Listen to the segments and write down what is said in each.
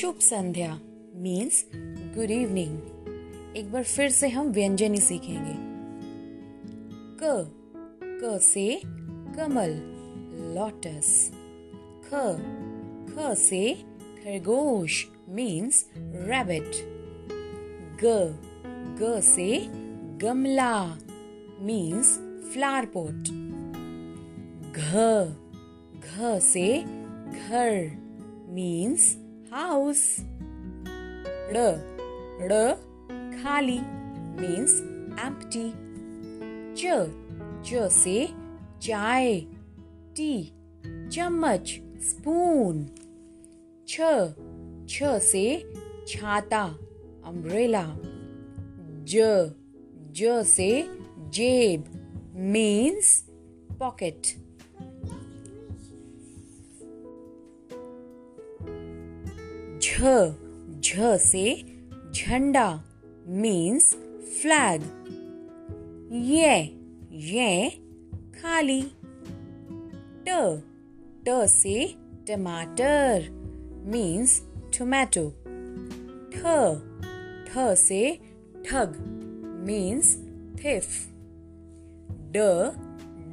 शुभ संध्या means good evening एक बार फिर से हम व्यंजन ही सीखेंगे। क क से कमल लोटस ख ख से खरगोश मीन्स रैबिट ग ग से गमला मीन्स फ्लावर पॉट घ घ से घर means house. R, r, Kali means empty. Ch, ch say chai. T, chammach, spoon. Ch, ch say chata, umbrella. J, j say jab means pocket. झ से झंडा मीन्स फ्लैग ये ये खाली. ट ट से टमाटर मीन्स टोमेटो ठ ठ से ठग मीन्स थिफ ड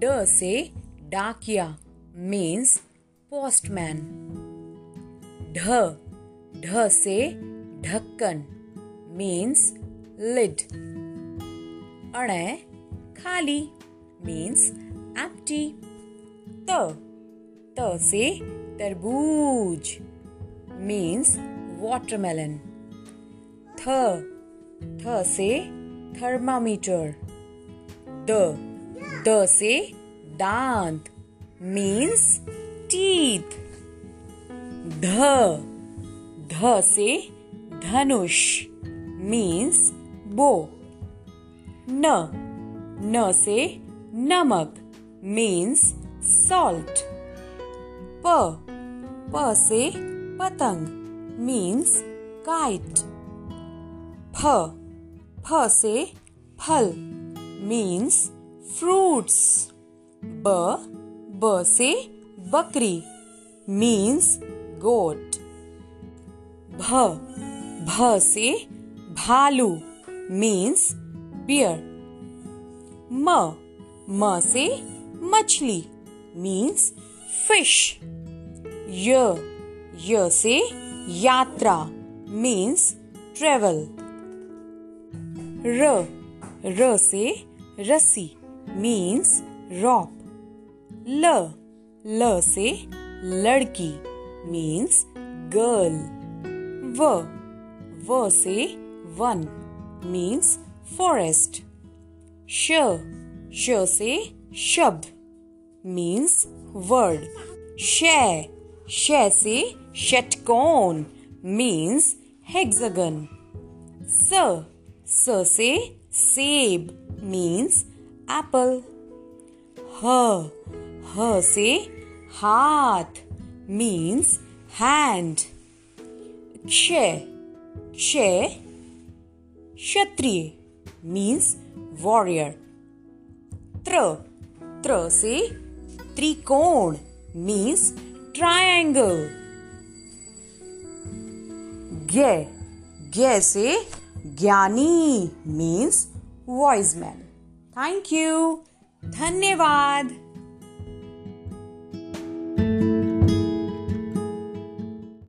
ड से डाकिया मीन्स पोस्टमैन ढ ढ से ढक्कन मीन्स लिड अण, खाली मीन्स एम्प्टी त त से तरबूज मीन्स वाटरमेलन थ थ से थर्मामीटर द द से दांत मीन्स टीथ ध ध से धनुष मीन्स बो न न से नमक मीन्स सॉल्ट प प से पतंग मीन्स काइट फ फ से फल मीन्स फ्रूट्स ब ब से बकरी मीन्स गोट भ भ से भालू मीन्स बियर म म से मछली मीन्स फ़िश य य से यात्रा मीन्स ट्रेवल र र से रस्सी मीन्स रॉप ल ल से लड़की means girl ver. Ver say one means forest. Sure. Sure say shub means word. Share. Share say shatcon means hexagon. Sir. Sir say sab means apple. Her. Her say heart means hand. क्षय क्षत्रिय means warrior त्र त्र से त्रिकोण means triangle ज्ञ से ज्ञानी means wise man thank you धन्यवाद.